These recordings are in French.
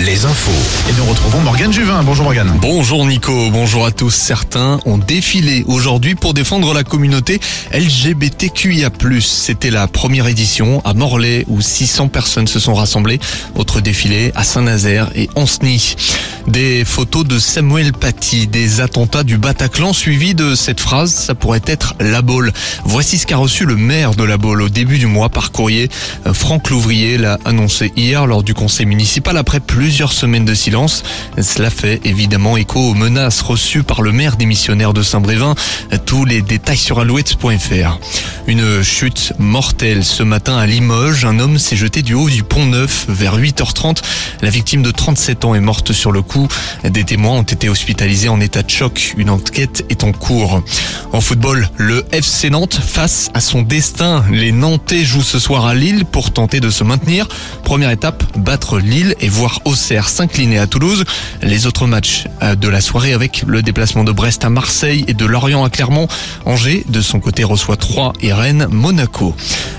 Les infos. Et nous retrouvons Morgane Juvin. Bonjour Morgane. Bonjour Nico, bonjour à tous. Certains ont défilé aujourd'hui pour défendre la communauté LGBTQIA+. C'était la première édition à Morlaix où 600 personnes se sont rassemblées. Autre défilé à Saint-Nazaire et Ancenis. Des photos de Samuel Paty, des attentats du Bataclan suivis de cette phrase, ça pourrait être la Baule. Voici ce qu'a reçu le maire de la Baule au début du mois par courrier. Franck Louvrier l'a annoncé hier lors du conseil municipal après plusieurs semaines de silence. Cela fait évidemment écho aux menaces reçues par le maire démissionnaire de Saint-Brévin. Tous les détails sur alouette.fr. Une chute mortelle ce matin à Limoges. Un homme s'est jeté du haut du pont Neuf vers 8h30. La victime de 37 ans est morte sur le coup. Des témoins ont été hospitalisés en état de choc. Une enquête est en cours. En football, le FC Nantes face à son destin. Les Nantais jouent ce soir à Lille pour tenter de se maintenir. Première étape, battre Lille et voir Auxerre s'incliner à Toulouse. Les autres matchs euh, de la soirée avec le déplacement de Brest à Marseille et de Lorient à Clermont. Angers, de son côté, reçoit 3 et Rennes, Monaco.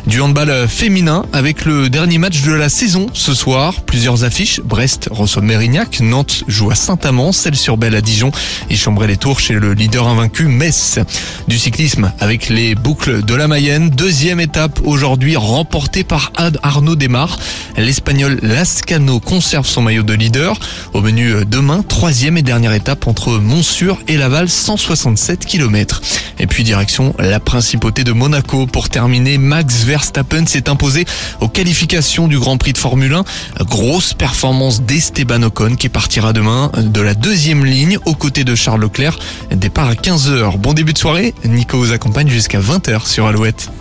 Du handball féminin avec le dernier match de la saison ce soir. Plusieurs affiches. Brest reçoit Mérignac. Nantes joue à Saint-Amand. Celle-sur-Belle à Dijon. Et Chambray les Tours chez le leader invaincu Metz. Du cyclisme avec les boucles de la Mayenne. Deuxième étape aujourd'hui remportée par Arnaud Desmar. L'Espagnol Lascano conserve son maillot de leader. Au menu demain, troisième et dernière étape entre Montsur et Laval, 167 km. Et puis direction la principauté de Monaco pour terminer. Max Verstappen s'est imposé aux qualifications du Grand Prix de Formule 1. Grosse performance d'Esteban Ocon qui partira demain de la deuxième ligne aux côtés de Charles Leclerc. Départ à 15h. Bon début de soirée. Nico vous accompagne jusqu'à 20h sur Alouette.